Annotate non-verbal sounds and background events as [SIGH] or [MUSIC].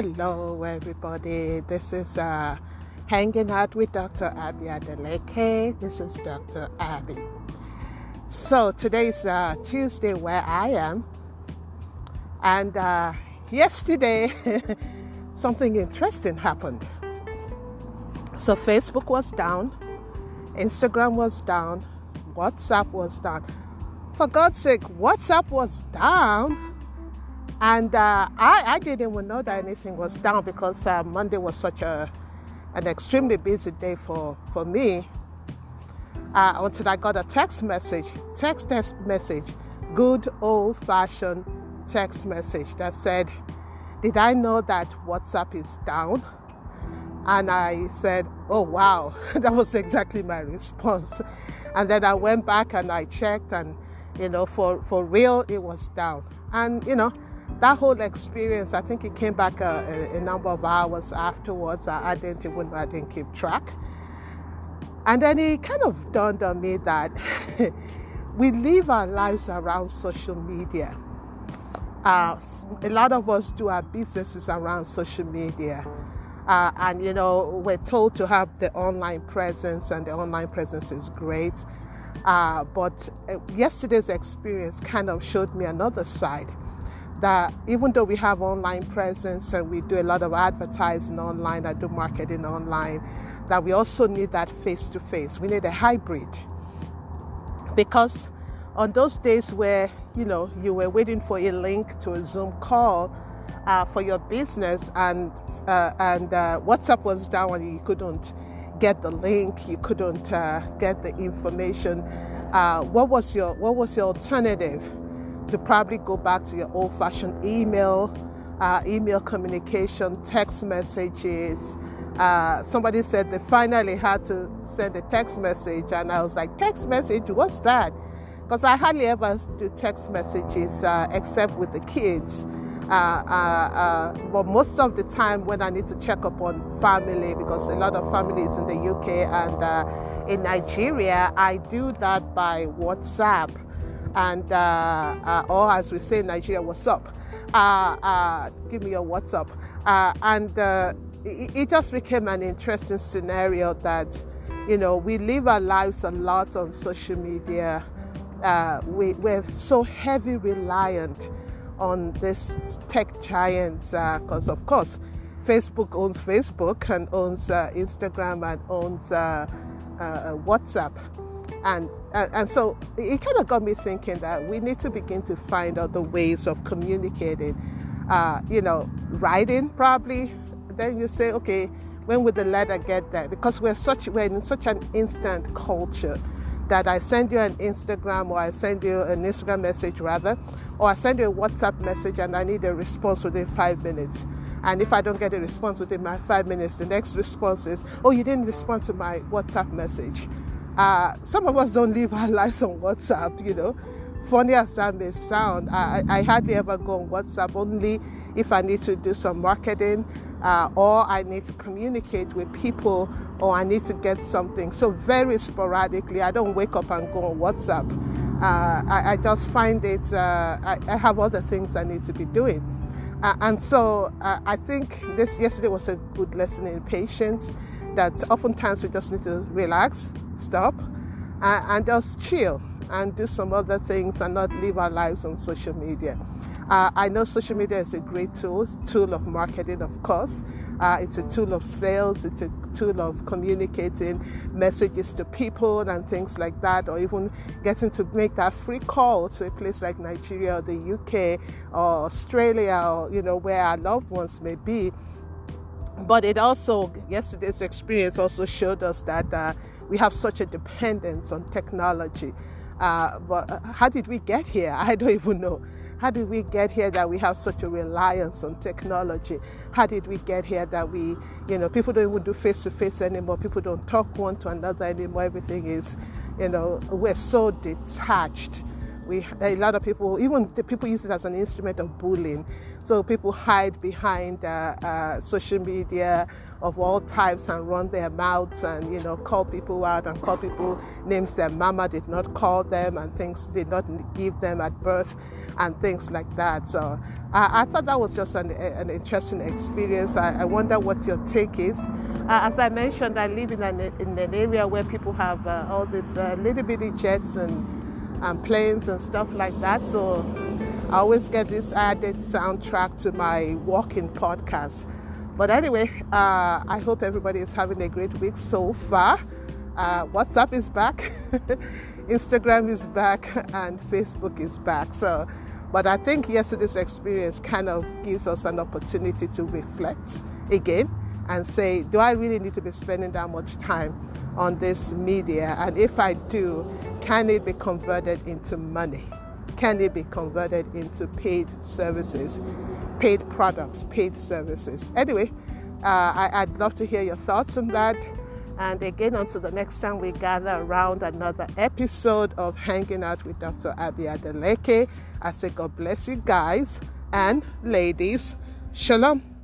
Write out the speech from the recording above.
Hello, everybody. This is uh, Hanging Out with Dr. Abby Adeleke. This is Dr. Abby. So, today's uh, Tuesday where I am. And uh, yesterday, [LAUGHS] something interesting happened. So, Facebook was down, Instagram was down, WhatsApp was down. For God's sake, WhatsApp was down and uh, I, I, didn't even know that anything was down because uh, Monday was such a an extremely busy day for, for me. Uh, until I got a text message, text text message, good old fashioned text message that said, Did I know that WhatsApp is down? And I said, Oh wow, [LAUGHS] that was exactly my response. And then I went back and I checked, and you know, for, for real, it was down. And you know, that whole experience, I think it came back a, a, number of hours afterwards. I, I, didn't even I didn't keep track. And then it kind of dawned on me that [LAUGHS] we live our lives around social media. Uh, a lot of us do our businesses around social media. Uh, and you know, we're told to have the online presence, and the online presence is great. Uh, but uh, yesterday's experience kind of showed me another side that even though we have online presence and we do a lot of advertising online, I do marketing online, that we also need that face to face. We need a hybrid. Because on those days where you know you were waiting for a link to a Zoom call uh, for your business and uh, and uh, WhatsApp was down and you couldn't get the link, you couldn't uh, get the information. Uh, what was your what was your alternative? To probably go back to your old fashioned email, uh, email communication, text messages. Uh, somebody said they finally had to send a text message, and I was like, text message? What's that? Because I hardly ever do text messages uh, except with the kids. Uh, uh, uh, but most of the time, when I need to check up on family, because a lot of families in the UK and in Nigeria, I do that by WhatsApp and uh, uh, or as we say in Nigeria, what's up? Uh, uh give me your WhatsApp. Uh, and uh, it, it, just became an interesting scenario that you know we live our lives a lot on social media. we, we're so heavy reliant on this tech giants because, of course, Facebook owns Facebook and owns Instagram and owns WhatsApp. And, and, and so it kind of got me thinking that we need to begin to find other ways of communicating. Uh, you know, writing probably. Then you say, okay, when will the letter get there? Because we're such we're in such an instant culture that I send you an Instagram or I send you an Instagram message rather, or I send you a WhatsApp message and I need a response within five minutes. And if I don't get a response within my five minutes, the next response is, oh, you didn't respond to my WhatsApp message. Uh, some of us don't live our [LAUGHS] lives on WhatsApp, you know. Funny as that may sound, I, I hardly ever go on WhatsApp only if I need to do some marketing uh, or I need to communicate with people or I need to get something. So, very sporadically, I don't wake up and go on WhatsApp. Uh, I, I, just find it, uh, I, I, have other things I need to be doing. Uh, and so, uh, I think this yesterday was a good lesson in patience that oftentimes we just need to relax, stop, and, and just chill and do some other things and not live our lives on social media. Uh, I know social media is a great tool, tool of marketing, of course. Uh, it's a tool of sales, it's a tool of communicating messages to people and things like that, or even getting to make that free call to a place like Nigeria or the UK or Australia or, you know, where our loved ones may be but it also yesterday's experience also showed us that uh, we have such a dependence on technology. Uh, but uh, how did we get here? [LAUGHS] I don't even know. How did we get here that we have such a reliance on technology? How did we get here that we you know people don't even do face to face anymore. People don't talk one to another anymore. Everything is you know we're so detached. We a lot of people even the people use it as an instrument of bullying so people hide behind uh, uh, social media of all types and run their mouths and you know call people out and call people names their mama did not call them and things did not give them at birth and things like that. So I thought that was just an, an interesting experience. I, I, wonder what your take is. Uh, as i mentioned i live in an, in an area where people have uh, all these uh, little bitty jets and and planes and stuff like that. So I always get this added soundtrack to my walking podcast. But anyway, uh, I hope everybody is having a great week so far. Uh, WhatsApp is back, [LAUGHS] Instagram is back, and Facebook is back. So, but I think yesterday's experience kind of gives us an opportunity to reflect again and say, do I really need to be spending that much time on this media? And if I do, can it be converted into money? Can it be converted into paid services, paid products, paid services? Anyway, uh, I, would love to hear your thoughts on that. And again, until the next time we gather around another episode of Hanging Out with Dr. Abby Adeleke, I say God bless you guys and ladies. Shalom.